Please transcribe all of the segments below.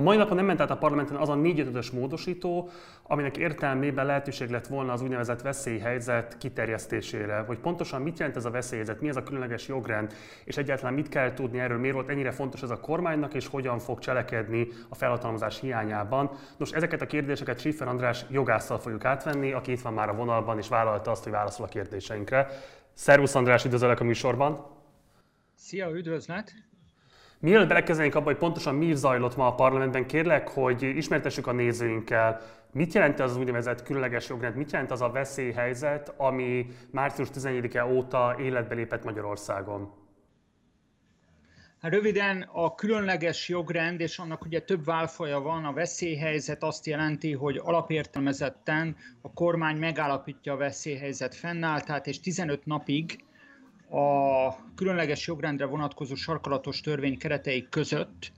A mai napon nem ment át a parlamenten az a 4 módosító, aminek értelmében lehetőség lett volna az úgynevezett veszélyhelyzet kiterjesztésére. Hogy pontosan mit jelent ez a veszélyhelyzet, mi ez a különleges jogrend, és egyáltalán mit kell tudni erről, miért volt ennyire fontos ez a kormánynak, és hogyan fog cselekedni a felhatalmazás hiányában. Nos, ezeket a kérdéseket Schiffer András jogásszal fogjuk átvenni, aki itt van már a vonalban, és vállalta azt, hogy válaszol a kérdéseinkre. Szervusz András, üdvözöllek a műsorban! Szia, üdvözlet! Mielőtt belekezdenénk abba, hogy pontosan mi zajlott ma a parlamentben, kérlek, hogy ismertessük a nézőinkkel, mit jelent az úgynevezett különleges jogrend, mit jelent az a veszélyhelyzet, ami március 14-e óta életbe lépett Magyarországon? Hát röviden a különleges jogrend, és annak ugye több válfaja van, a veszélyhelyzet azt jelenti, hogy alapértelmezetten a kormány megállapítja a veszélyhelyzet fennálltát, és 15 napig a különleges jogrendre vonatkozó sarkalatos törvény keretei között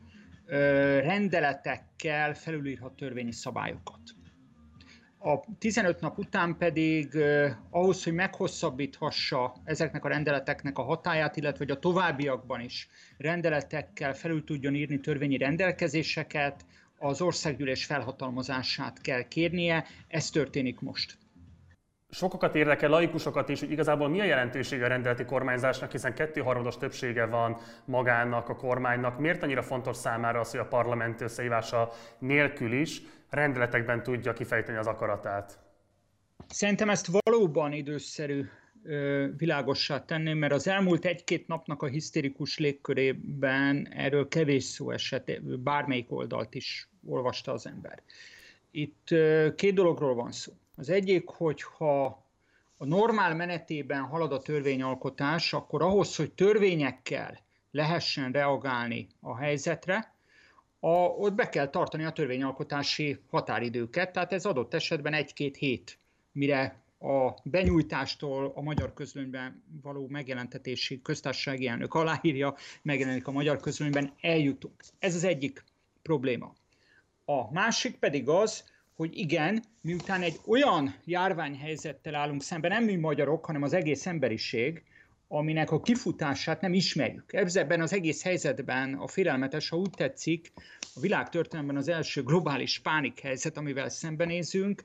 rendeletekkel felülírhat törvényi szabályokat. A 15 nap után pedig ahhoz, hogy meghosszabbíthassa ezeknek a rendeleteknek a hatáját, illetve hogy a továbbiakban is rendeletekkel felül tudjon írni törvényi rendelkezéseket, az országgyűlés felhatalmazását kell kérnie, ez történik most sokakat érdekel, laikusokat is, hogy igazából mi a jelentősége a rendeleti kormányzásnak, hiszen kettőharmados többsége van magának a kormánynak. Miért annyira fontos számára az, hogy a parlament összehívása nélkül is rendeletekben tudja kifejteni az akaratát? Szerintem ezt valóban időszerű világossá tenném, mert az elmúlt egy-két napnak a hisztérikus légkörében erről kevés szó esett, bármelyik oldalt is olvasta az ember. Itt két dologról van szó. Az egyik, hogyha a normál menetében halad a törvényalkotás, akkor ahhoz, hogy törvényekkel lehessen reagálni a helyzetre, a, ott be kell tartani a törvényalkotási határidőket, tehát ez adott esetben egy-két hét, mire a benyújtástól a magyar közlönyben való megjelentetési köztársasági elnök aláírja, megjelenik a magyar közlönyben, eljutunk. Ez az egyik probléma. A másik pedig az, hogy igen, miután egy olyan járványhelyzettel állunk szemben, nem mi magyarok, hanem az egész emberiség, aminek a kifutását nem ismerjük. Ebben az egész helyzetben a félelmetes, ha úgy tetszik, a világtörténelemben az első globális pánikhelyzet, amivel szembenézünk,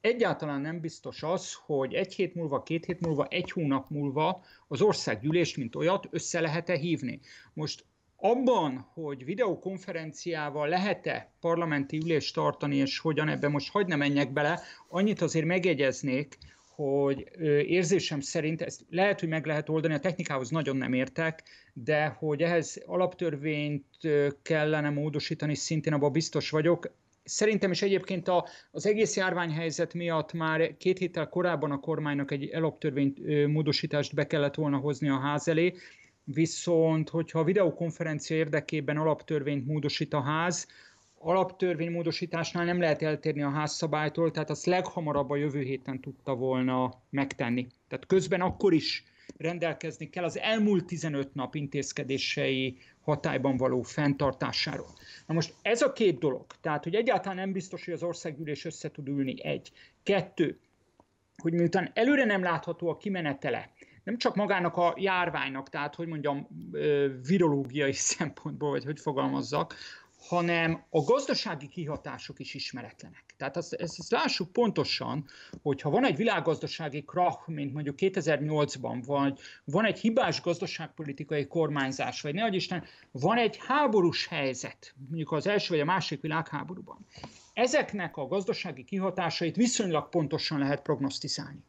egyáltalán nem biztos az, hogy egy hét múlva, két hét múlva, egy hónap múlva az országgyűlést, mint olyat, össze lehet-e hívni. Most abban, hogy videokonferenciával lehet-e parlamenti ülést tartani, és hogyan ebben most hagyd ne menjek bele, annyit azért megjegyeznék, hogy érzésem szerint ezt lehet, hogy meg lehet oldani, a technikához nagyon nem értek, de hogy ehhez alaptörvényt kellene módosítani, szintén abban biztos vagyok. Szerintem is egyébként a, az egész járványhelyzet miatt már két héttel korábban a kormánynak egy alaptörvény módosítást be kellett volna hozni a ház elé, viszont hogyha a videokonferencia érdekében alaptörvényt módosít a ház, alaptörvénymódosításnál nem lehet eltérni a házszabálytól, tehát azt leghamarabb a jövő héten tudta volna megtenni. Tehát közben akkor is rendelkezni kell az elmúlt 15 nap intézkedései hatályban való fenntartásáról. Na most ez a két dolog, tehát hogy egyáltalán nem biztos, hogy az országgyűlés össze tud ülni egy. Kettő, hogy miután előre nem látható a kimenetele, nem csak magának a járványnak, tehát hogy mondjam, virológiai szempontból, vagy hogy fogalmazzak, hanem a gazdasági kihatások is ismeretlenek. Tehát azt, ezt, ezt lássuk pontosan, hogy ha van egy világgazdasági krach, mint mondjuk 2008-ban, vagy van egy hibás gazdaságpolitikai kormányzás, vagy ne Isten, van egy háborús helyzet, mondjuk az első vagy a másik világháborúban, ezeknek a gazdasági kihatásait viszonylag pontosan lehet prognosztizálni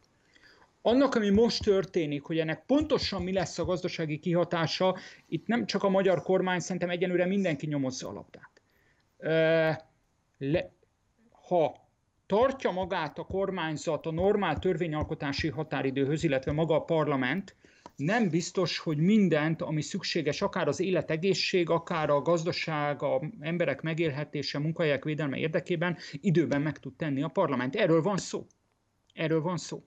annak, ami most történik, hogy ennek pontosan mi lesz a gazdasági kihatása, itt nem csak a magyar kormány, szerintem egyenlőre mindenki nyomozza a labdát. Ha tartja magát a kormányzat a normál törvényalkotási határidőhöz, illetve maga a parlament, nem biztos, hogy mindent, ami szükséges, akár az életegészség, akár a gazdaság, a emberek megélhetése, munkahelyek védelme érdekében időben meg tud tenni a parlament. Erről van szó. Erről van szó.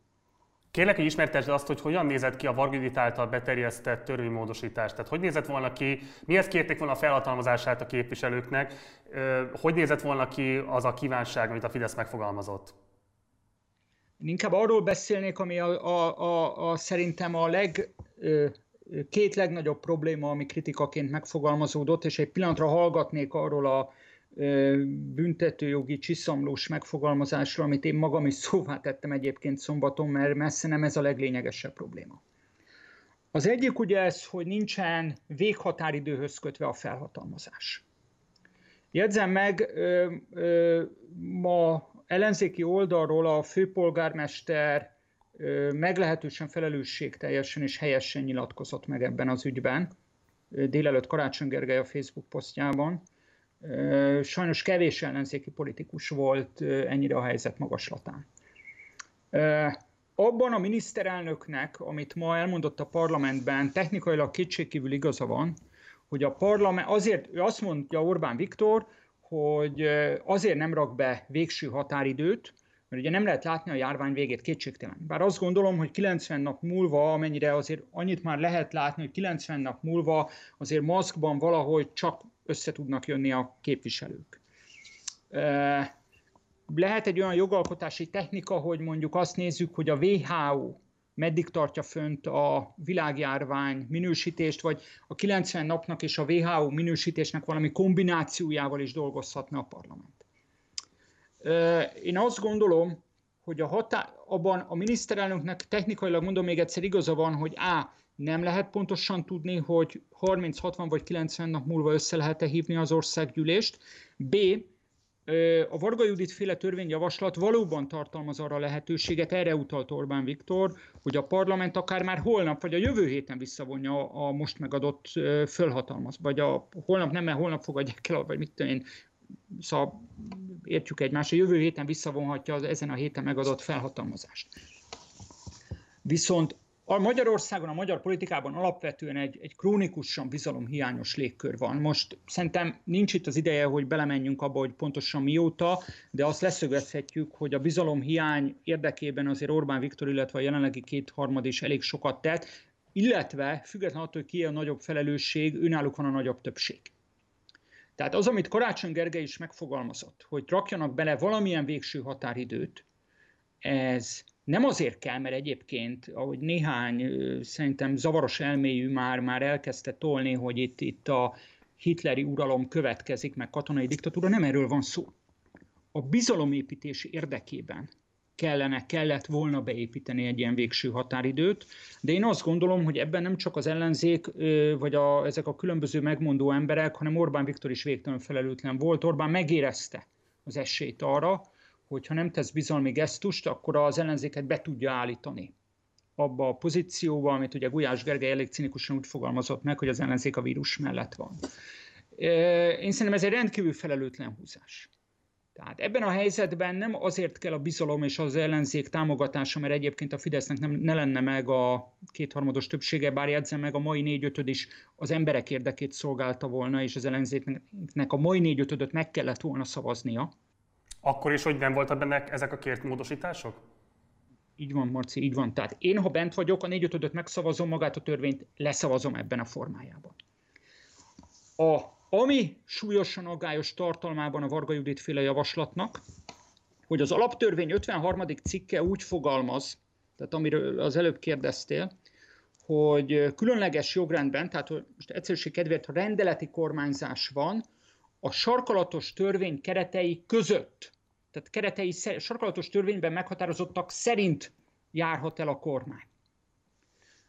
Kérlek, hogy ismertesd azt, hogy hogyan nézett ki a Vargüdit által beterjesztett törvénymódosítás. Tehát hogy nézett volna ki, mihez kérték volna a felhatalmazását a képviselőknek, hogy nézett volna ki az a kívánság, amit a Fidesz megfogalmazott? Inkább arról beszélnék, ami a, a, a, a szerintem a leg, két legnagyobb probléma, ami kritikaként megfogalmazódott, és egy pillanatra hallgatnék arról a büntetőjogi csiszamlós megfogalmazásról, amit én magam is szóvá tettem egyébként szombaton, mert messze nem ez a leglényegesebb probléma. Az egyik ugye ez, hogy nincsen véghatáridőhöz kötve a felhatalmazás. Jegyzem meg, ma ellenzéki oldalról a főpolgármester meglehetősen felelősségteljesen és helyesen nyilatkozott meg ebben az ügyben. Délelőtt Karácsony Gergely a Facebook posztjában. Sajnos kevés ellenzéki politikus volt ennyire a helyzet magaslatán. Abban a miniszterelnöknek, amit ma elmondott a parlamentben, technikailag kétségkívül igaza van, hogy a parlament, azért ő azt mondja Orbán Viktor, hogy azért nem rak be végső határidőt, mert ugye nem lehet látni a járvány végét kétségtelen. Bár azt gondolom, hogy 90 nap múlva, amennyire azért annyit már lehet látni, hogy 90 nap múlva azért maszkban valahogy csak össze tudnak jönni a képviselők. Lehet egy olyan jogalkotási technika, hogy mondjuk azt nézzük, hogy a WHO meddig tartja fönt a világjárvány minősítést, vagy a 90 napnak és a WHO minősítésnek valami kombinációjával is dolgozhatna a parlament. Én azt gondolom, hogy a hatá- abban a miniszterelnöknek technikailag mondom még egyszer igaza van, hogy A. nem lehet pontosan tudni, hogy 30, 60 vagy 90 nap múlva össze lehet-e hívni az országgyűlést. B a Varga Judit féle törvényjavaslat valóban tartalmaz arra lehetőséget, erre utalt Orbán Viktor, hogy a parlament akár már holnap vagy a jövő héten visszavonja a most megadott fölhatalmaz, vagy a holnap nem, mert holnap fogadják el, vagy mit tudom én, szóval értjük egymást, a jövő héten visszavonhatja az ezen a héten megadott felhatalmazást. Viszont a Magyarországon, a magyar politikában alapvetően egy, egy krónikusan bizalomhiányos légkör van. Most szerintem nincs itt az ideje, hogy belemenjünk abba, hogy pontosan mióta, de azt leszögezhetjük, hogy a bizalomhiány érdekében azért Orbán Viktor, illetve a jelenlegi kétharmad is elég sokat tett, illetve függetlenül attól, hogy ki a nagyobb felelősség, önállók van a nagyobb többség. Tehát az, amit Karácsony Gergely is megfogalmazott, hogy rakjanak bele valamilyen végső határidőt, ez nem azért kell, mert egyébként, ahogy néhány szerintem zavaros elméjű már, már elkezdte tolni, hogy itt, itt a hitleri uralom következik, meg katonai diktatúra, nem erről van szó. A bizalomépítés érdekében kellene, kellett volna beépíteni egy ilyen végső határidőt, de én azt gondolom, hogy ebben nem csak az ellenzék, vagy a, ezek a különböző megmondó emberek, hanem Orbán Viktor is végtelenül felelőtlen volt. Orbán megérezte az esélyt arra, hogyha nem tesz bizalmi gesztust, akkor az ellenzéket be tudja állítani abba a pozícióba, amit ugye Gulyás Gergely elég cinikusan úgy fogalmazott meg, hogy az ellenzék a vírus mellett van. Én szerintem ez egy rendkívül felelőtlen húzás. Tehát ebben a helyzetben nem azért kell a bizalom és az ellenzék támogatása, mert egyébként a Fidesznek nem, ne lenne meg a kétharmados többsége, bár jegyzem meg, a mai négyötöd is az emberek érdekét szolgálta volna, és az ellenzéknek a mai négyötödöt meg kellett volna szavaznia, akkor is, hogy nem voltak benne ezek a kért módosítások? Így van, Marci, így van. Tehát én, ha bent vagyok, a 4 5 megszavazom, magát a törvényt leszavazom ebben a formájában. A, ami súlyosan aggályos tartalmában a Varga Judit féle javaslatnak, hogy az alaptörvény 53. cikke úgy fogalmaz, tehát amiről az előbb kérdeztél, hogy különleges jogrendben, tehát most egyszerűség kedvéért, ha rendeleti kormányzás van, a sarkalatos törvény keretei között, tehát keretei sarkalatos törvényben meghatározottak szerint járhat el a kormány.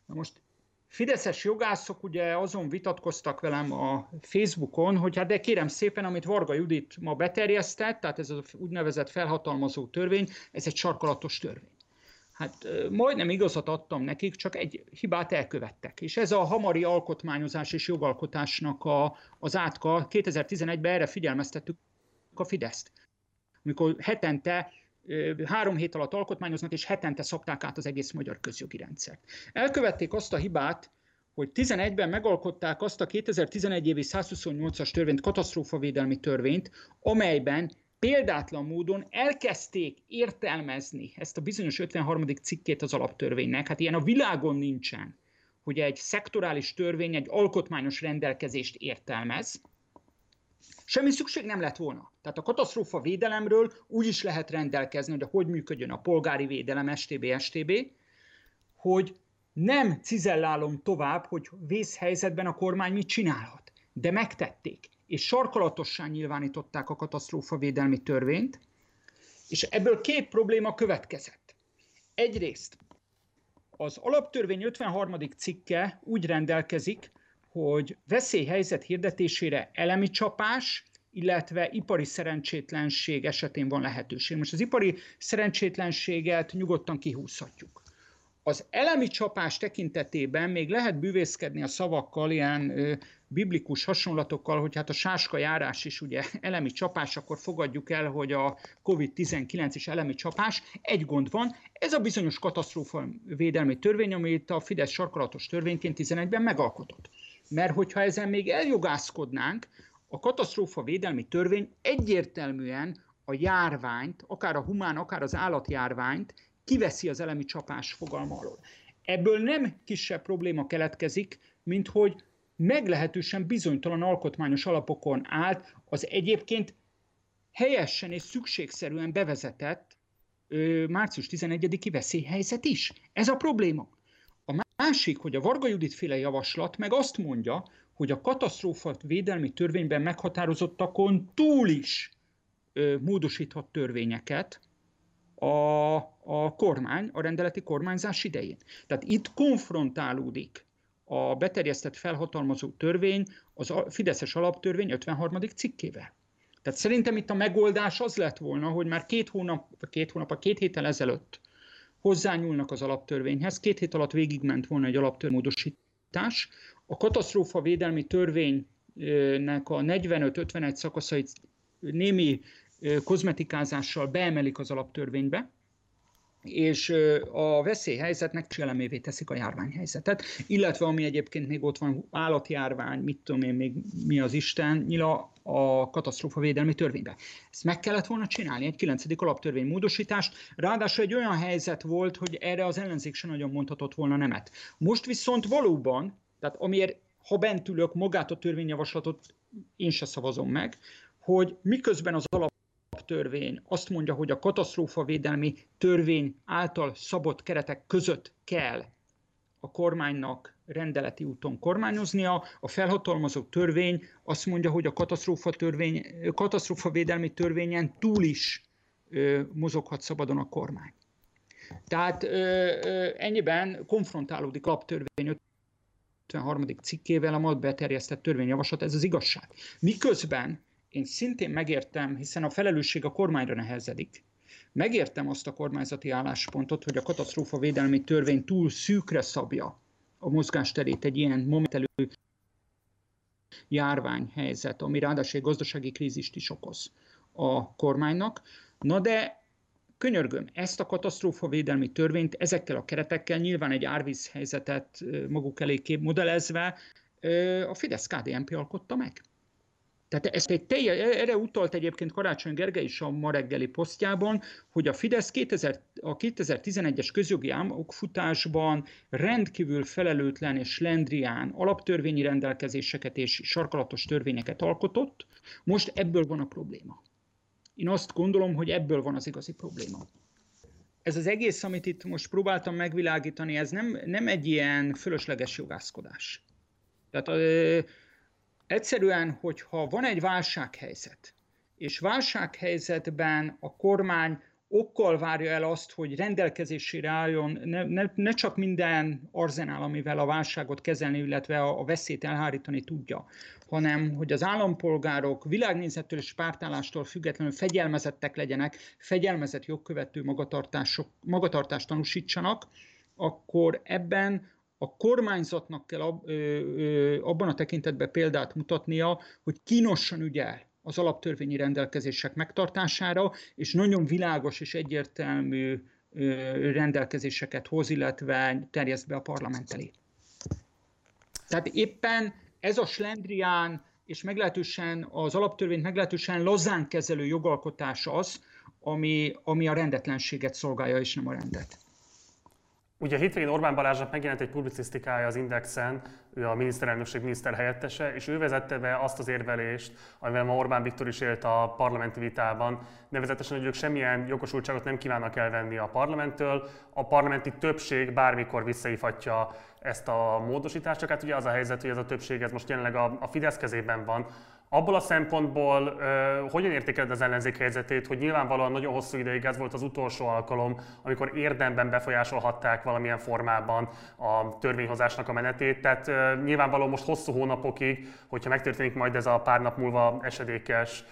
Na most Fideszes jogászok ugye azon vitatkoztak velem a Facebookon, hogy hát de kérem szépen, amit Varga Judit ma beterjesztett, tehát ez az úgynevezett felhatalmazó törvény, ez egy sarkalatos törvény. Hát majdnem igazat adtam nekik, csak egy hibát elkövettek. És ez a hamari alkotmányozás és jogalkotásnak a, az átka. 2011-ben erre figyelmeztettük a Fideszt. Amikor hetente három hét alatt alkotmányoznak, és hetente szokták át az egész magyar közjogi rendszert. Elkövették azt a hibát, hogy 11-ben megalkották azt a 2011 évi 128-as törvényt, katasztrófavédelmi törvényt, amelyben példátlan módon elkezdték értelmezni ezt a bizonyos 53. cikkét az alaptörvénynek. Hát ilyen a világon nincsen, hogy egy szektorális törvény egy alkotmányos rendelkezést értelmez. Semmi szükség nem lett volna. Tehát a katasztrófa védelemről úgy is lehet rendelkezni, hogy hogy működjön a polgári védelem, STB, STB, hogy nem cizellálom tovább, hogy vészhelyzetben a kormány mit csinálhat. De megtették és sarkalatosan nyilvánították a katasztrófavédelmi törvényt, és ebből két probléma következett. Egyrészt az alaptörvény 53. cikke úgy rendelkezik, hogy veszélyhelyzet hirdetésére elemi csapás, illetve ipari szerencsétlenség esetén van lehetőség. Most az ipari szerencsétlenséget nyugodtan kihúzhatjuk. Az elemi csapás tekintetében még lehet bűvészkedni a szavakkal, ilyen ö, biblikus hasonlatokkal, hogy hát a sáska járás is ugye elemi csapás, akkor fogadjuk el, hogy a COVID-19 is elemi csapás. Egy gond van, ez a bizonyos katasztrófa védelmi törvény, amit a Fidesz sarkalatos törvényként 11-ben megalkotott. Mert hogyha ezen még eljogászkodnánk, a katasztrófa védelmi törvény egyértelműen a járványt, akár a humán, akár az állatjárványt kiveszi az elemi csapás fogalma alól. Ebből nem kisebb probléma keletkezik, mint hogy meglehetősen bizonytalan alkotmányos alapokon állt az egyébként helyesen és szükségszerűen bevezetett ö, március 11-i veszélyhelyzet is. Ez a probléma. A másik, hogy a Varga Judit féle javaslat meg azt mondja, hogy a katasztrófa védelmi törvényben meghatározottakon túl is ö, módosíthat törvényeket, a, a kormány, a rendeleti kormányzás idején. Tehát itt konfrontálódik a beterjesztett felhatalmazó törvény, az Fideszes alaptörvény 53. cikkével. Tehát szerintem itt a megoldás az lett volna, hogy már két hónap, két hónap, a két héttel ezelőtt hozzányúlnak az alaptörvényhez, két hét alatt végigment volna egy alaptörvénymódosítás. A katasztrófa védelmi törvénynek a 45-51 szakaszait némi kozmetikázással beemelik az alaptörvénybe, és a veszélyhelyzetnek elemévé teszik a járványhelyzetet, illetve ami egyébként még ott van, állatjárvány, mit tudom én még, mi az Isten, nyila a katasztrófa védelmi törvénybe. Ezt meg kellett volna csinálni, egy 9. alaptörvény módosítást, ráadásul egy olyan helyzet volt, hogy erre az ellenzék sem nagyon mondhatott volna nemet. Most viszont valóban, tehát amiért ha bent ülök, magát a törvényjavaslatot én se szavazom meg, hogy miközben az alap alaptörvény azt mondja, hogy a katasztrófavédelmi törvény által szabott keretek között kell a kormánynak rendeleti úton kormányoznia. A felhatalmazó törvény azt mondja, hogy a katasztrófa, törvény, katasztrófa védelmi törvényen túl is ö, mozoghat szabadon a kormány. Tehát ö, ö, ennyiben konfrontálódik alaptörvény 53. cikkével a MAD beterjesztett törvényjavaslat, ez az igazság. Miközben én szintén megértem, hiszen a felelősség a kormányra nehezedik. Megértem azt a kormányzati álláspontot, hogy a katasztrófa védelmi törvény túl szűkre szabja a mozgásterét egy ilyen momentelő járványhelyzet, ami ráadásul egy gazdasági krízist is okoz a kormánynak. Na de könyörgöm, ezt a katasztrófa védelmi törvényt ezekkel a keretekkel nyilván egy árvízhelyzetet maguk elé kép modellezve a Fidesz-KDNP alkotta meg. Tehát ezt egy teljes, erre utalt egyébként Karácsony Gergely is a ma reggeli posztjában, hogy a Fidesz 2000, a 2011-es közjogi álmokfutásban rendkívül felelőtlen és lendrián alaptörvényi rendelkezéseket és sarkalatos törvényeket alkotott. Most ebből van a probléma. Én azt gondolom, hogy ebből van az igazi probléma. Ez az egész, amit itt most próbáltam megvilágítani, ez nem, nem egy ilyen fölösleges jogászkodás. Tehát Egyszerűen, hogyha van egy válsághelyzet, és válsághelyzetben a kormány okkal várja el azt, hogy rendelkezésére álljon ne, ne, ne csak minden arzenál, amivel a válságot kezelni, illetve a, a veszélyt elhárítani tudja, hanem hogy az állampolgárok világnézettől és pártállástól függetlenül fegyelmezettek legyenek, fegyelmezett jogkövető magatartások, magatartást tanúsítsanak, akkor ebben a kormányzatnak kell ab, ö, ö, abban a tekintetben példát mutatnia, hogy kínosan ügyel az alaptörvényi rendelkezések megtartására, és nagyon világos és egyértelmű ö, rendelkezéseket hoz, illetve terjeszt be a parlament elé. Tehát éppen ez a slendrián és meglehetősen az alaptörvényt meglehetősen lazán kezelő jogalkotás az, ami, ami a rendetlenséget szolgálja, és nem a rendet. Ugye hétvégén Orbán Balázsnak megjelent egy publicisztikája az Indexen, ő a miniszterelnökség miniszter helyettese, és ő vezette be azt az érvelést, amivel ma Orbán Viktor is élt a parlamenti vitában, nevezetesen, hogy ők semmilyen jogosultságot nem kívánnak elvenni a parlamenttől, a parlamenti többség bármikor visszaívhatja ezt a módosítást, csak hát ugye az a helyzet, hogy ez a többség ez most jelenleg a, a Fidesz kezében van, Abból a szempontból hogyan értékeled az ellenzék helyzetét, hogy nyilvánvalóan nagyon hosszú ideig ez volt az utolsó alkalom, amikor érdemben befolyásolhatták valamilyen formában a törvényhozásnak a menetét. Tehát nyilvánvalóan most hosszú hónapokig, hogyha megtörténik majd ez a pár nap múlva esedékes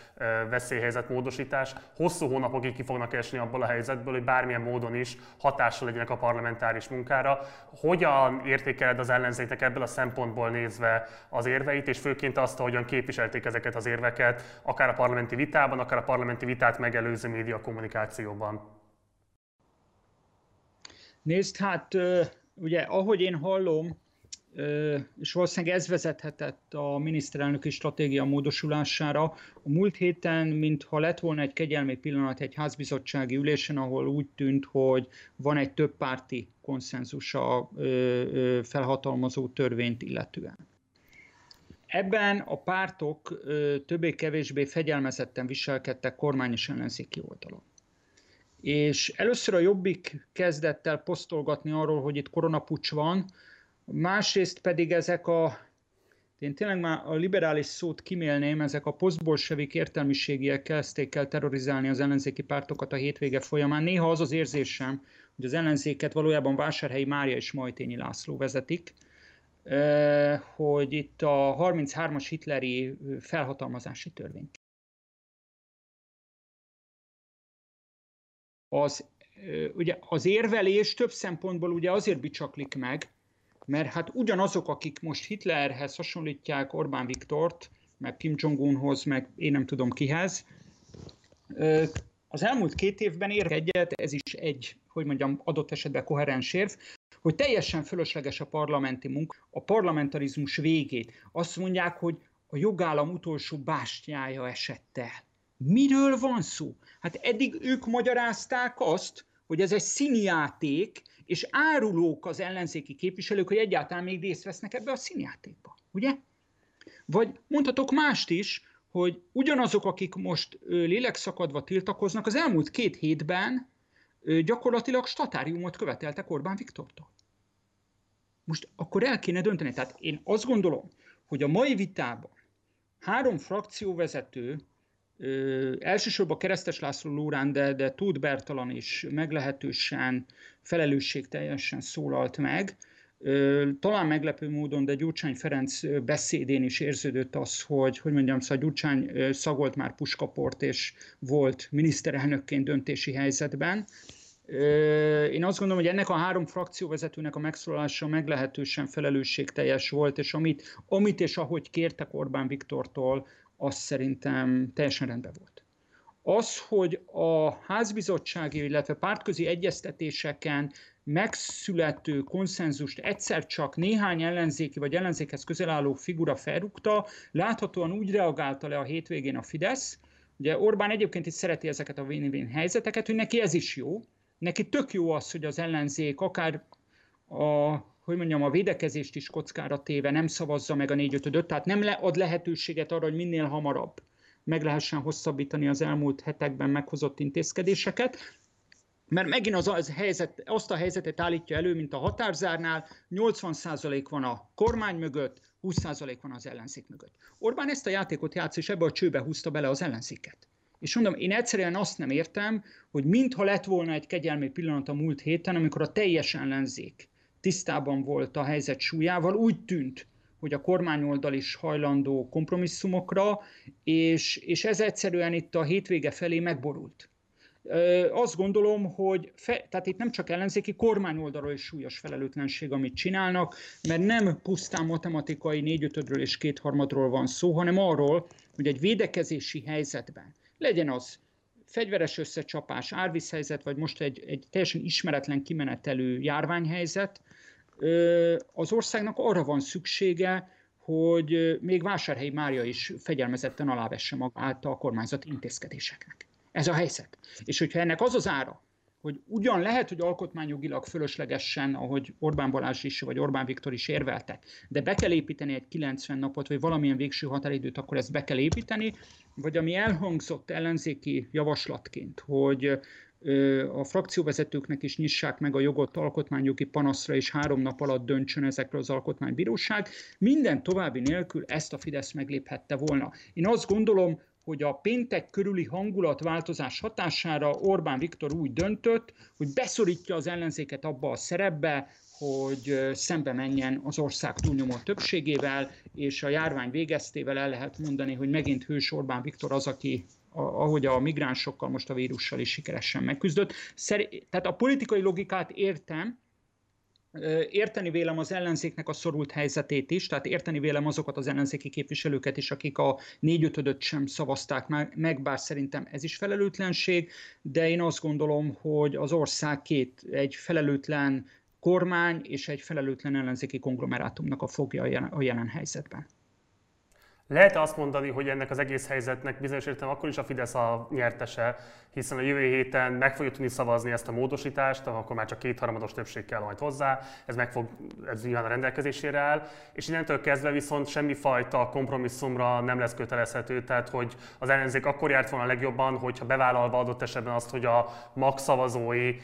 veszélyhelyzet módosítás, hosszú hónapokig ki fognak esni abból a helyzetből, hogy bármilyen módon is hatással legyenek a parlamentáris munkára. Hogyan értékeled az ellenzéknek ebből a szempontból nézve az érveit, és főként azt, hogyan képviselték ezeket az érveket, akár a parlamenti vitában, akár a parlamenti vitát megelőző média kommunikációban? Nézd, hát ugye ahogy én hallom, és valószínűleg ez vezethetett a miniszterelnöki stratégia módosulására. A múlt héten, mintha lett volna egy kegyelmi pillanat egy házbizottsági ülésen, ahol úgy tűnt, hogy van egy több párti konszenzus a felhatalmazó törvényt illetően. Ebben a pártok többé-kevésbé fegyelmezetten viselkedtek kormány és ellenzéki oldalon. És először a Jobbik kezdett el posztolgatni arról, hogy itt koronapucs van, másrészt pedig ezek a, én tényleg már a liberális szót kimélném, ezek a posztbolsevik értelmiségiek kezdték el terrorizálni az ellenzéki pártokat a hétvége folyamán. Néha az az érzésem, hogy az ellenzéket valójában Vásárhelyi Mária és Majtényi László vezetik, hogy itt a 33-as hitleri felhatalmazási törvény. Az, ugye az érvelés több szempontból ugye azért bicsaklik meg, mert hát ugyanazok, akik most Hitlerhez hasonlítják Orbán Viktort, meg Kim Jong-unhoz, meg én nem tudom kihez, az elmúlt két évben ér egyet, ez is egy, hogy mondjam, adott esetben koherens érv, hogy teljesen fölösleges a parlamenti munka, a parlamentarizmus végét. Azt mondják, hogy a jogállam utolsó bástyája esett el. Miről van szó? Hát eddig ők magyarázták azt, hogy ez egy színjáték, és árulók az ellenzéki képviselők, hogy egyáltalán még részt vesznek ebbe a színjátékba. Ugye? Vagy mondhatok mást is, hogy ugyanazok, akik most lélekszakadva tiltakoznak, az elmúlt két hétben gyakorlatilag statáriumot követeltek Orbán Viktortól. Most akkor el kéne dönteni. Tehát én azt gondolom, hogy a mai vitában három frakcióvezető, ö, elsősorban Keresztes László Lórán, de, de Tóth Bertalan is meglehetősen felelősségteljesen szólalt meg, talán meglepő módon, de Gyurcsány Ferenc beszédén is érződött az, hogy, hogy mondjam, szóval Gyurcsány szagolt már puskaport, és volt miniszterelnökként döntési helyzetben. Én azt gondolom, hogy ennek a három frakcióvezetőnek a megszólalása meglehetősen felelősségteljes volt, és amit, amit és ahogy kértek Orbán Viktortól, az szerintem teljesen rendben volt. Az, hogy a házbizottsági, illetve pártközi egyeztetéseken megszülető konszenzust egyszer csak néhány ellenzéki vagy ellenzékhez közel álló figura felrúgta, láthatóan úgy reagálta le a hétvégén a Fidesz, Ugye Orbán egyébként is szereti ezeket a win-win helyzeteket, hogy neki ez is jó. Neki tök jó az, hogy az ellenzék akár a, hogy mondjam, a védekezést is kockára téve nem szavazza meg a 4 5 tehát nem ad lehetőséget arra, hogy minél hamarabb meg lehessen hosszabbítani az elmúlt hetekben meghozott intézkedéseket mert megint az, az helyzet, azt a helyzetet állítja elő, mint a határzárnál, 80% van a kormány mögött, 20% van az ellenzék mögött. Orbán ezt a játékot játsz, és ebbe a csőbe húzta bele az ellenzéket. És mondom, én egyszerűen azt nem értem, hogy mintha lett volna egy kegyelmi pillanat a múlt héten, amikor a teljes ellenzék tisztában volt a helyzet súlyával, úgy tűnt, hogy a kormányoldal is hajlandó kompromisszumokra, és, és ez egyszerűen itt a hétvége felé megborult. Azt gondolom, hogy fe, tehát itt nem csak ellenzéki kormányoldalról is súlyos felelőtlenség, amit csinálnak, mert nem pusztán matematikai négyötödről és kétharmadról van szó, hanem arról, hogy egy védekezési helyzetben legyen az fegyveres összecsapás, árvízhelyzet, vagy most egy, egy teljesen ismeretlen kimenetelő járványhelyzet, az országnak arra van szüksége, hogy még Vásárhelyi Mária is fegyelmezetten alávesse magát a kormányzat intézkedéseknek. Ez a helyzet. És hogyha ennek az az ára, hogy ugyan lehet, hogy alkotmányjogilag fölöslegesen, ahogy Orbán Balázs is, vagy Orbán Viktor is érveltek, de be kell építeni egy 90 napot, vagy valamilyen végső határidőt, akkor ezt be kell építeni, vagy ami elhangzott ellenzéki javaslatként, hogy a frakcióvezetőknek is nyissák meg a jogot alkotmányjogi panaszra, és három nap alatt döntsön ezekről az alkotmánybíróság. Minden további nélkül ezt a Fidesz megléphette volna. Én azt gondolom, hogy a péntek körüli hangulatváltozás hatására Orbán Viktor úgy döntött, hogy beszorítja az ellenzéket abba a szerepbe, hogy szembe menjen az ország túlnyomó többségével, és a járvány végeztével el lehet mondani, hogy megint hős Orbán Viktor az, aki ahogy a migránsokkal, most a vírussal is sikeresen megküzdött. Tehát a politikai logikát értem, Érteni vélem az ellenzéknek a szorult helyzetét is, tehát érteni vélem azokat az ellenzéki képviselőket is, akik a négyötödöt sem szavazták meg, bár szerintem ez is felelőtlenség, de én azt gondolom, hogy az ország két, egy felelőtlen kormány és egy felelőtlen ellenzéki konglomerátumnak a fogja a jelen helyzetben. Lehet azt mondani, hogy ennek az egész helyzetnek bizonyos értelemben akkor is a Fidesz a nyertese, hiszen a jövő héten meg fogja tudni szavazni ezt a módosítást, akkor már csak kétharmados többség kell majd hozzá, ez meg fog, ez nyilván a rendelkezésére áll, és innentől kezdve viszont semmifajta kompromisszumra nem lesz kötelezhető, tehát hogy az ellenzék akkor járt volna legjobban, hogyha bevállalva adott esetben azt, hogy a mag szavazói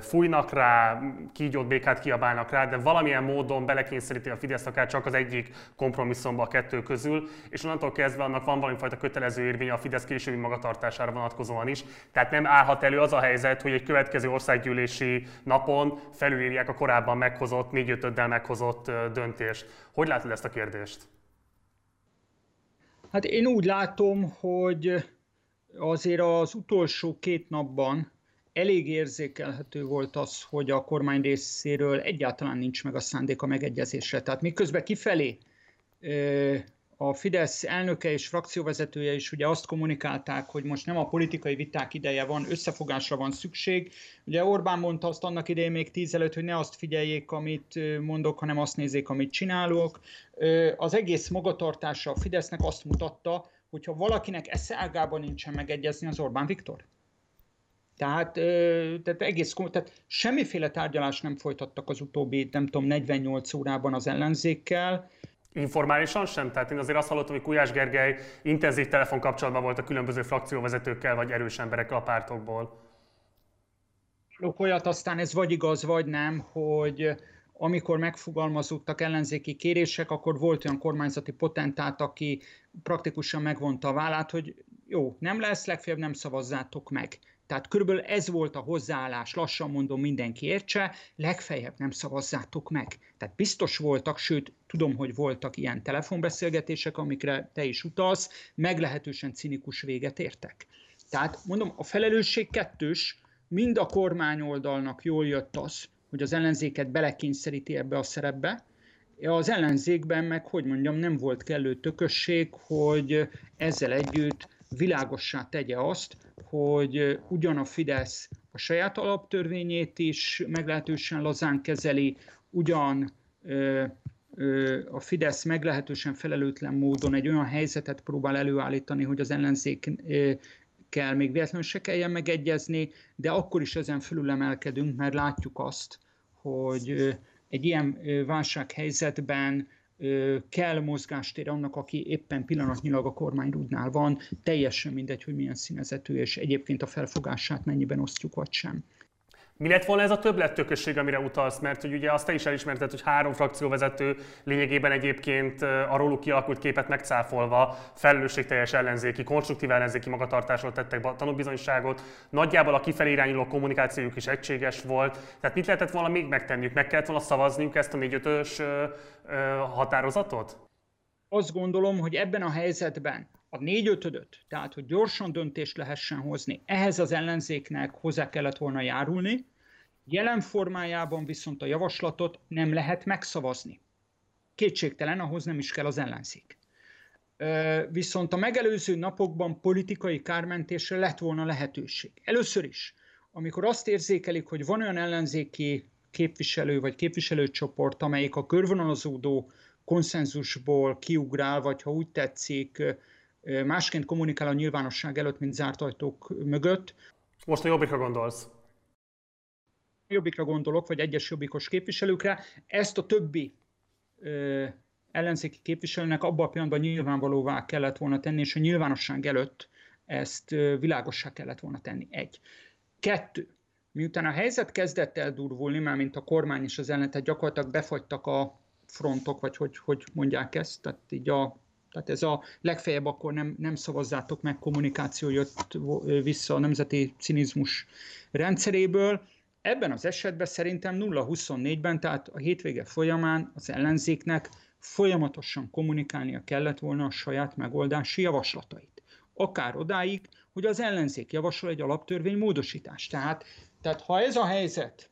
fújnak rá, kígyót, békát kiabálnak rá, de valamilyen módon belekényszeríti a Fidesz akár csak az egyik kompromisszumba a kettő közül, és onnantól kezdve annak van valamifajta kötelező érvény a Fidesz későbbi magatartására vonatkozóan is. Tehát nem állhat elő az a helyzet, hogy egy következő országgyűlési napon felülírják a korábban meghozott, négy ötöddel meghozott döntést. Hogy látod ezt a kérdést? Hát én úgy látom, hogy azért az utolsó két napban elég érzékelhető volt az, hogy a kormány részéről egyáltalán nincs meg a szándék a megegyezésre. Tehát miközben kifelé a Fidesz elnöke és frakcióvezetője is ugye azt kommunikálták, hogy most nem a politikai viták ideje van, összefogásra van szükség. Ugye Orbán mondta azt annak idején még tíz előtt, hogy ne azt figyeljék, amit mondok, hanem azt nézzék, amit csinálok. Az egész magatartása a Fidesznek azt mutatta, hogyha valakinek esze ágában nincsen megegyezni, az Orbán Viktor. Tehát, tehát egész, tehát semmiféle tárgyalást nem folytattak az utóbbi, nem tudom, 48 órában az ellenzékkel. Informálisan sem? Tehát én azért azt hallottam, hogy Kujás Gergely intenzív telefonkapcsolatban volt a különböző frakcióvezetőkkel, vagy erős emberekkel a pártokból. Olyat aztán ez vagy igaz, vagy nem, hogy amikor megfogalmazódtak ellenzéki kérések, akkor volt olyan kormányzati potentát, aki praktikusan megvonta a vállát, hogy jó, nem lesz, legfeljebb nem szavazzátok meg. Tehát körülbelül ez volt a hozzáállás, lassan mondom, mindenki értse, legfeljebb nem szavazzátok meg. Tehát biztos voltak, sőt, tudom, hogy voltak ilyen telefonbeszélgetések, amikre te is utalsz, meglehetősen cinikus véget értek. Tehát mondom, a felelősség kettős, mind a kormány oldalnak jól jött az, hogy az ellenzéket belekényszeríti ebbe a szerepbe, az ellenzékben meg, hogy mondjam, nem volt kellő tökösség, hogy ezzel együtt világossá tegye azt, hogy ugyan a Fidesz a saját alaptörvényét is meglehetősen lazán kezeli, ugyan a Fidesz meglehetősen felelőtlen módon egy olyan helyzetet próbál előállítani, hogy az ellenzék kell még véletlenül se kelljen megegyezni, de akkor is ezen fölülemelkedünk, mert látjuk azt, hogy egy ilyen válsághelyzetben kell mozgástér annak, aki éppen pillanatnyilag a kormányrúdnál van, teljesen mindegy, hogy milyen színezetű, és egyébként a felfogását mennyiben osztjuk, vagy sem. Mi lett volna ez a többlettökösség, amire utalsz? Mert hogy ugye azt te is elismerted, hogy három frakcióvezető lényegében egyébként a róluk kialakult képet megcáfolva felelősségteljes ellenzéki, konstruktív ellenzéki magatartásról tettek tanúbizonyságot. Nagyjából a kifelé irányuló kommunikációjuk is egységes volt. Tehát mit lehetett volna még megtenniük? Meg kellett volna szavazniuk ezt a négy-ötös határozatot? Azt gondolom, hogy ebben a helyzetben a négy-ötödöt, tehát hogy gyorsan döntést lehessen hozni, ehhez az ellenzéknek hozzá kellett volna járulni, jelen formájában viszont a javaslatot nem lehet megszavazni. Kétségtelen, ahhoz nem is kell az ellenzék. Viszont a megelőző napokban politikai kármentésre lett volna lehetőség. Először is, amikor azt érzékelik, hogy van olyan ellenzéki képviselő vagy képviselőcsoport, amelyik a körvonalazódó konszenzusból kiugrál, vagy ha úgy tetszik, másként kommunikál a nyilvánosság előtt, mint zárt ajtók mögött. Most a jobbikra gondolsz? Jobbikra gondolok, vagy egyes jobbikos képviselőkre. Ezt a többi ö, ellenzéki képviselőnek abban a pillanatban nyilvánvalóvá kellett volna tenni, és a nyilvánosság előtt ezt világossá kellett volna tenni. Egy. Kettő. Miután a helyzet kezdett el durvulni, már mint a kormány és az ellen, tehát gyakorlatilag befagytak a frontok, vagy hogy, hogy mondják ezt, tehát így a tehát ez a legfeljebb akkor nem, nem szavazzátok meg kommunikáció jött vissza a nemzeti cinizmus rendszeréből. Ebben az esetben szerintem 0-24-ben, tehát a hétvége folyamán az ellenzéknek folyamatosan kommunikálnia kellett volna a saját megoldási javaslatait. Akár odáig, hogy az ellenzék javasol egy alaptörvény módosítást. Tehát, tehát ha ez a helyzet,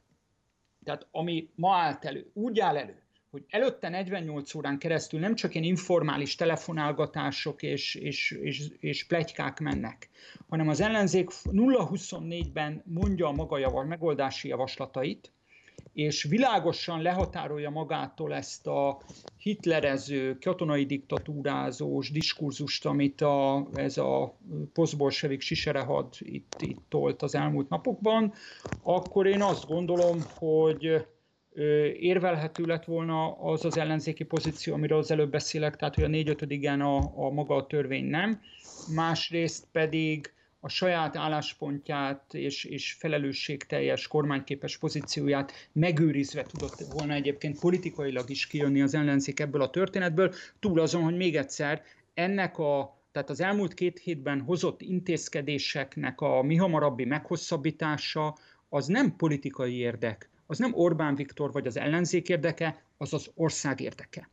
tehát ami ma állt elő, úgy áll elő, hogy előtte 48 órán keresztül nem csak ilyen informális telefonálgatások és, és, és, és plegykák mennek, hanem az ellenzék 0-24-ben mondja a maga javar, megoldási javaslatait, és világosan lehatárolja magától ezt a hitlerező, katonai diktatúrázós diskurzust, amit a, ez a posztbolsevik siserehad itt, itt tolt az elmúlt napokban, akkor én azt gondolom, hogy érvelhető lett volna az az ellenzéki pozíció, amiről az előbb beszélek, tehát hogy a négy igen, a, a maga a törvény nem. Másrészt pedig a saját álláspontját és, és felelősségteljes kormányképes pozícióját megőrizve tudott volna egyébként politikailag is kijönni az ellenzék ebből a történetből, túl azon, hogy még egyszer ennek a tehát az elmúlt két hétben hozott intézkedéseknek a mi hamarabbi meghosszabbítása az nem politikai érdek, az nem Orbán Viktor vagy az ellenzék érdeke, az az ország érdeke.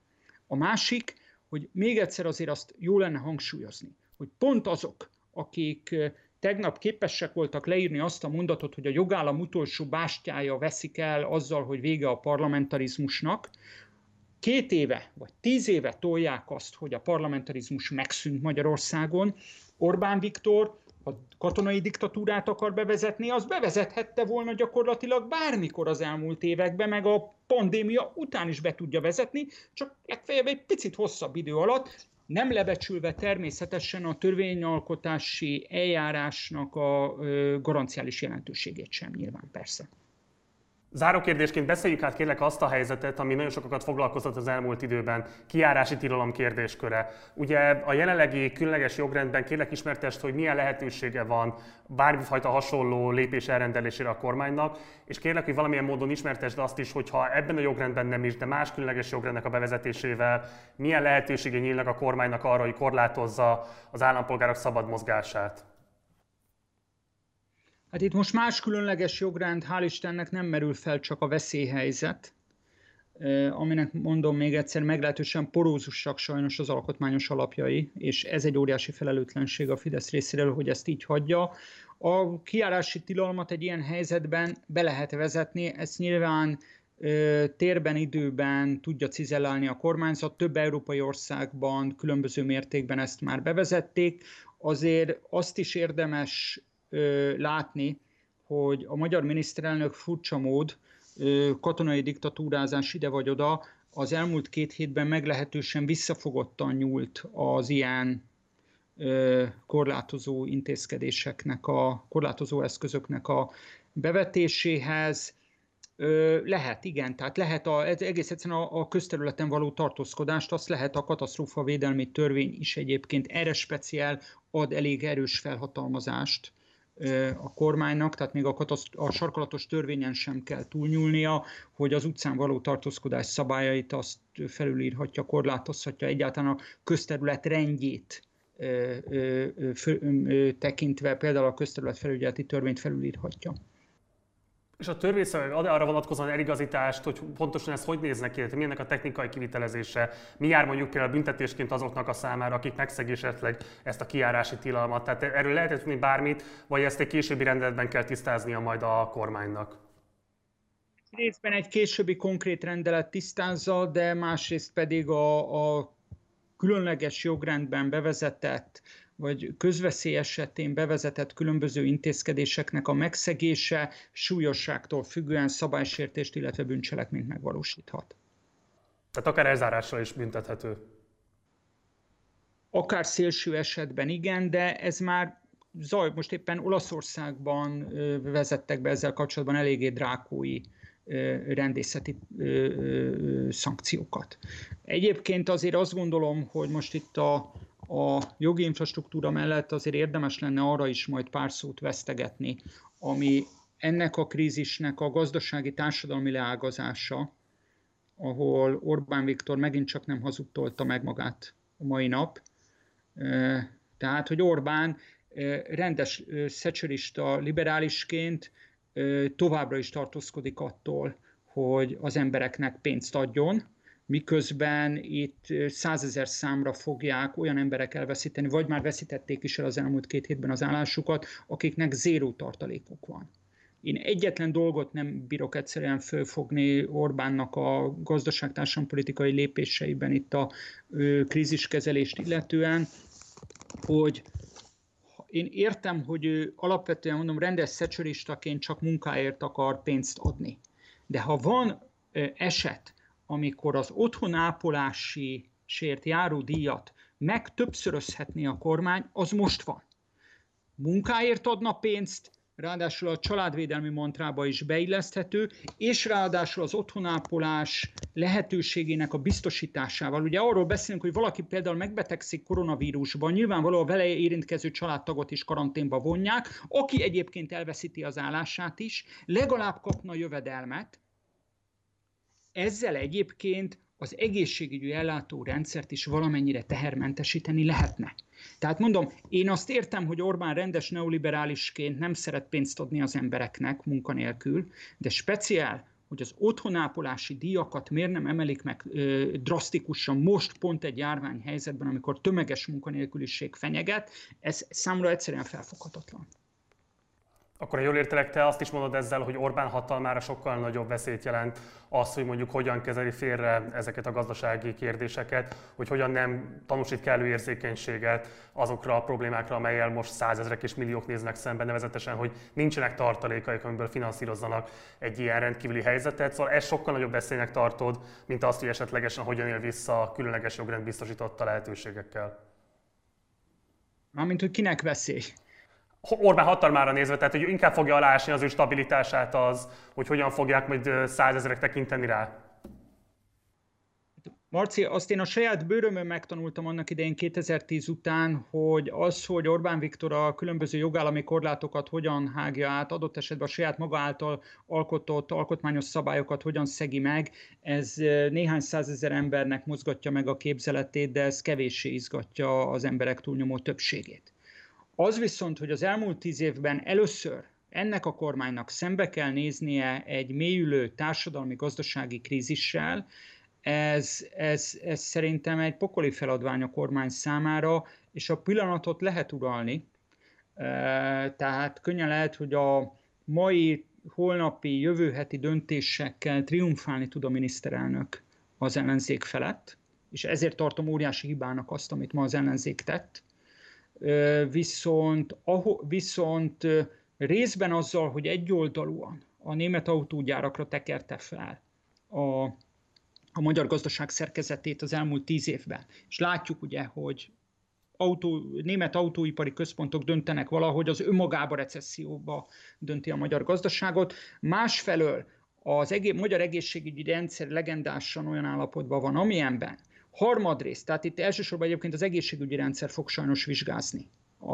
A másik, hogy még egyszer azért azt jó lenne hangsúlyozni, hogy pont azok, akik tegnap képesek voltak leírni azt a mondatot, hogy a jogállam utolsó bástyája veszik el azzal, hogy vége a parlamentarizmusnak, két éve vagy tíz éve tolják azt, hogy a parlamentarizmus megszűnt Magyarországon. Orbán Viktor ha katonai diktatúrát akar bevezetni, az bevezethette volna gyakorlatilag bármikor az elmúlt években, meg a pandémia után is be tudja vezetni, csak legfeljebb egy picit hosszabb idő alatt, nem lebecsülve természetesen a törvényalkotási eljárásnak a garanciális jelentőségét sem nyilván persze. Záró kérdésként beszéljük át kérlek azt a helyzetet, ami nagyon sokakat foglalkoztat az elmúlt időben, kiárási tilalom kérdésköre. Ugye a jelenlegi különleges jogrendben kérlek ismertest, hogy milyen lehetősége van bármifajta hasonló lépés elrendelésére a kormánynak, és kérlek, hogy valamilyen módon ismertesd azt is, hogyha ebben a jogrendben nem is, de más különleges jogrendnek a bevezetésével milyen lehetősége nyílnak a kormánynak arra, hogy korlátozza az állampolgárok szabad mozgását. Hát itt most más különleges jogrend, hál' Istennek nem merül fel csak a veszélyhelyzet, aminek mondom még egyszer meglehetősen porózusak sajnos az alkotmányos alapjai, és ez egy óriási felelőtlenség a Fidesz részéről, hogy ezt így hagyja. A kiárási tilalmat egy ilyen helyzetben be lehet vezetni, ezt nyilván térben, időben tudja cizellálni a kormányzat. Több európai országban különböző mértékben ezt már bevezették. Azért azt is érdemes látni, hogy a magyar miniszterelnök furcsa mód katonai diktatúrázás ide vagy oda, az elmúlt két hétben meglehetősen visszafogottan nyúlt az ilyen korlátozó intézkedéseknek, a korlátozó eszközöknek a bevetéséhez. Lehet, igen, tehát lehet a, egész egyszerűen a, a közterületen való tartózkodást, azt lehet a katasztrófa védelmi törvény is egyébként erre speciál ad elég erős felhatalmazást a kormánynak, tehát még a, kataszt- a sarkalatos törvényen sem kell túlnyúlnia, hogy az utcán való tartózkodás szabályait azt felülírhatja, korlátozhatja, egyáltalán a közterület rendjét tekintve például a közterület felügyeleti törvényt felülírhatja. És a törvényszöveg ad arra vonatkozóan eligazítást, hogy pontosan ez hogy néz neki, milyennek a technikai kivitelezése, mi jár mondjuk például büntetésként azoknak a számára, akik megszegi esetleg ezt a kiárási tilalmat. Tehát erről lehet tudni bármit, vagy ezt egy későbbi rendeletben kell tisztáznia majd a kormánynak? Részben egy későbbi konkrét rendelet tisztázza, de másrészt pedig a, a különleges jogrendben bevezetett vagy közveszély esetén bevezetett különböző intézkedéseknek a megszegése súlyosságtól függően szabálysértést, illetve bűncselekményt megvalósíthat. Tehát akár elzárással is büntethető. Akár szélső esetben igen, de ez már zaj, most éppen Olaszországban vezettek be ezzel kapcsolatban eléggé drákói rendészeti szankciókat. Egyébként azért azt gondolom, hogy most itt a, a jogi infrastruktúra mellett azért érdemes lenne arra is majd pár szót vesztegetni, ami ennek a krízisnek a gazdasági társadalmi leágazása, ahol Orbán Viktor megint csak nem hazudtolta meg magát a mai nap. Tehát, hogy Orbán rendes szecsurista liberálisként továbbra is tartózkodik attól, hogy az embereknek pénzt adjon, miközben itt százezer számra fogják olyan emberek elveszíteni, vagy már veszítették is el az elmúlt két hétben az állásukat, akiknek zéró tartalékuk van. Én egyetlen dolgot nem bírok egyszerűen fölfogni Orbánnak a gazdaságtársadalompolitikai lépéseiben itt a kríziskezelést illetően, hogy én értem, hogy ő alapvetően mondom rendes szecsoristaként csak munkáért akar pénzt adni. De ha van eset, amikor az otthonápolási sért járó díjat meg többszörözhetné a kormány, az most van. Munkáért adna pénzt, ráadásul a családvédelmi mantrába is beilleszthető, és ráadásul az otthonápolás lehetőségének a biztosításával. Ugye arról beszélünk, hogy valaki például megbetegszik koronavírusban, nyilvánvalóan vele érintkező családtagot is karanténba vonják, aki egyébként elveszíti az állását is, legalább kapna jövedelmet, ezzel egyébként az egészségügyi ellátórendszert is valamennyire tehermentesíteni lehetne. Tehát mondom, én azt értem, hogy Orbán rendes neoliberálisként nem szeret pénzt adni az embereknek munkanélkül, de speciál, hogy az otthonápolási díjakat miért nem emelik meg ö, drasztikusan most pont egy járványhelyzetben, amikor tömeges munkanélküliség fenyeget, ez számomra egyszerűen felfoghatatlan. Akkor, ha jól értelek, te azt is mondod ezzel, hogy Orbán hatalmára sokkal nagyobb veszélyt jelent az, hogy mondjuk hogyan kezeli félre ezeket a gazdasági kérdéseket, hogy hogyan nem tanúsít kellő érzékenységet azokra a problémákra, amelyel most százezrek és milliók néznek szembe, nevezetesen, hogy nincsenek tartalékaik, amiből finanszírozzanak egy ilyen rendkívüli helyzetet. Szóval ez sokkal nagyobb veszélynek tartod, mint azt, hogy esetlegesen hogyan él vissza a különleges jogrend biztosította lehetőségekkel. Mármint, hogy kinek veszély? Orbán hatalmára nézve, tehát hogy inkább fogja aláásni az ő stabilitását az, hogy hogyan fogják majd százezerek tekinteni rá. Marci, azt én a saját bőrömön megtanultam annak idején 2010 után, hogy az, hogy Orbán Viktor a különböző jogállami korlátokat hogyan hágja át, adott esetben a saját maga által alkotott alkotmányos szabályokat hogyan szegi meg, ez néhány százezer embernek mozgatja meg a képzeletét, de ez kevéssé izgatja az emberek túlnyomó többségét. Az viszont, hogy az elmúlt tíz évben először ennek a kormánynak szembe kell néznie egy mélyülő társadalmi-gazdasági krízissel, ez, ez, ez szerintem egy pokoli feladvány a kormány számára, és a pillanatot lehet uralni. Tehát könnyen lehet, hogy a mai, holnapi, jövő heti döntésekkel triumfálni tud a miniszterelnök az ellenzék felett, és ezért tartom óriási hibának azt, amit ma az ellenzék tett, viszont, viszont részben azzal, hogy egyoldalúan a német autógyárakra tekerte fel a, a magyar gazdaság szerkezetét az elmúlt tíz évben. És látjuk ugye, hogy autó, német autóipari központok döntenek valahogy, az önmagába recesszióba dönti a magyar gazdaságot. Másfelől az egész, magyar egészségügyi rendszer legendásan olyan állapotban van, amilyenben Harmadrészt, tehát itt elsősorban egyébként az egészségügyi rendszer fog sajnos vizsgázni a,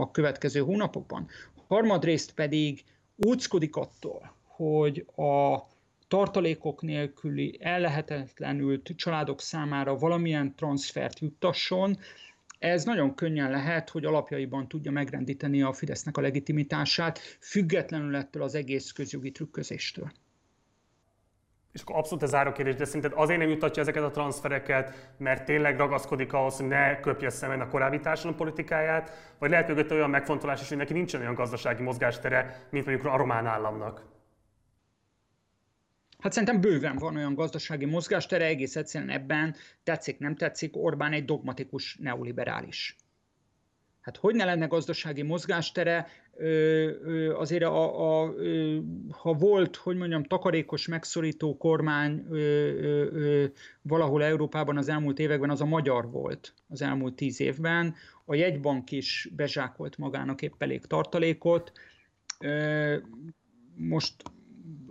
a következő hónapokban. Harmadrészt pedig úckodik attól, hogy a tartalékok nélküli ellehetetlenült családok számára valamilyen transfert juttasson, ez nagyon könnyen lehet, hogy alapjaiban tudja megrendíteni a Fidesznek a legitimitását, függetlenül ettől az egész közjogi trükközéstől. És akkor abszolút ez záró kérdés, de szerinted azért nem jutatja ezeket a transfereket, mert tényleg ragaszkodik ahhoz, hogy ne köpje szemben a korábbi politikáját, vagy lehet mögött olyan megfontolás is, hogy neki nincsen olyan gazdasági mozgástere, mint mondjuk a román államnak? Hát szerintem bőven van olyan gazdasági mozgástere, egész egyszerűen ebben tetszik, nem tetszik, Orbán egy dogmatikus neoliberális. Hát hogy ne lenne gazdasági mozgástere, azért a, a, ha volt, hogy mondjam, takarékos, megszorító kormány valahol Európában az elmúlt években, az a magyar volt az elmúlt tíz évben. A jegybank is bezsákolt magának épp elég tartalékot. Most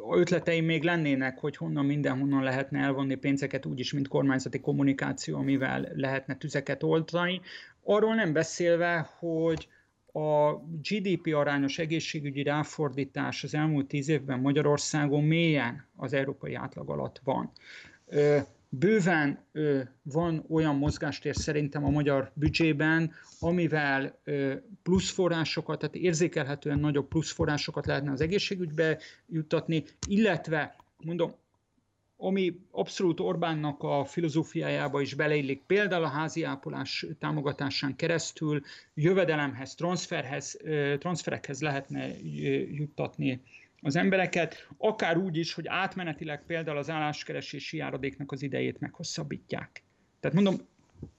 ötleteim még lennének, hogy honnan mindenhonnan lehetne elvonni pénzeket, úgyis, mint kormányzati kommunikáció, amivel lehetne tüzeket oltani. Arról nem beszélve, hogy a GDP arányos egészségügyi ráfordítás az elmúlt tíz évben Magyarországon mélyen az európai átlag alatt van. Bőven van olyan mozgástér szerintem a magyar büdzsében, amivel plusz forrásokat, tehát érzékelhetően nagyobb plusz forrásokat lehetne az egészségügybe juttatni, illetve mondom, ami abszolút Orbánnak a filozófiájába is beleillik, például a házi ápolás támogatásán keresztül jövedelemhez, transferhez, transferekhez lehetne juttatni az embereket, akár úgy is, hogy átmenetileg például az álláskeresési járadéknak az idejét meghosszabbítják. Tehát mondom,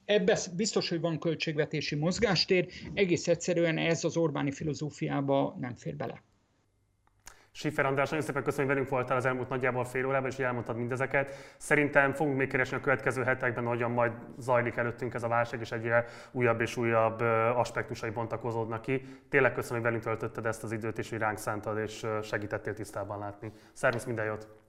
ebbe biztos, hogy van költségvetési mozgástér, egész egyszerűen ez az Orbáni filozófiába nem fér bele. Sifer András, nagyon szépen köszönöm, hogy velünk voltál az elmúlt nagyjából fél órában, és elmondtad mindezeket. Szerintem fogunk még keresni a következő hetekben, hogyan majd zajlik előttünk ez a válság, és egyre újabb és újabb aspektusai bontakozódnak ki. Tényleg köszönöm, hogy velünk töltötted ezt az időt, és hogy ránk szántad, és segítettél tisztában látni. Szervusz, minden jót!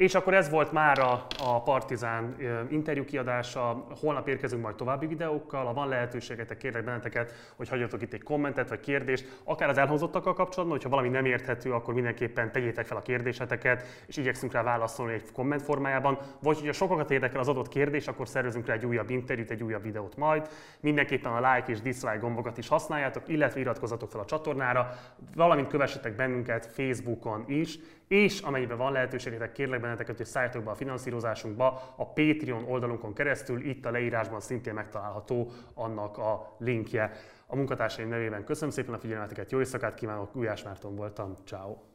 És akkor ez volt már a, a Partizán interjú kiadása. Holnap érkezünk majd további videókkal. Ha van lehetőségetek, kérlek benneteket, hogy hagyjatok itt egy kommentet vagy kérdést, akár az elhangzottakkal kapcsolatban, hogyha valami nem érthető, akkor mindenképpen tegyétek fel a kérdéseteket, és igyekszünk rá válaszolni egy komment formájában. Vagy hogyha sokakat érdekel az adott kérdés, akkor szervezünk rá egy újabb interjút, egy újabb videót majd. Mindenképpen a like és dislike gombokat is használjátok, illetve iratkozzatok fel a csatornára, valamint kövessetek bennünket Facebookon is, és amennyiben van lehetőségetek, kérlek benneteket, hogy szálljatok be a finanszírozásunkba a Patreon oldalunkon keresztül, itt a leírásban szintén megtalálható annak a linkje. A munkatársaim nevében köszönöm szépen a figyelmeteket, jó éjszakát kívánok, Gulyás Márton voltam, ciao.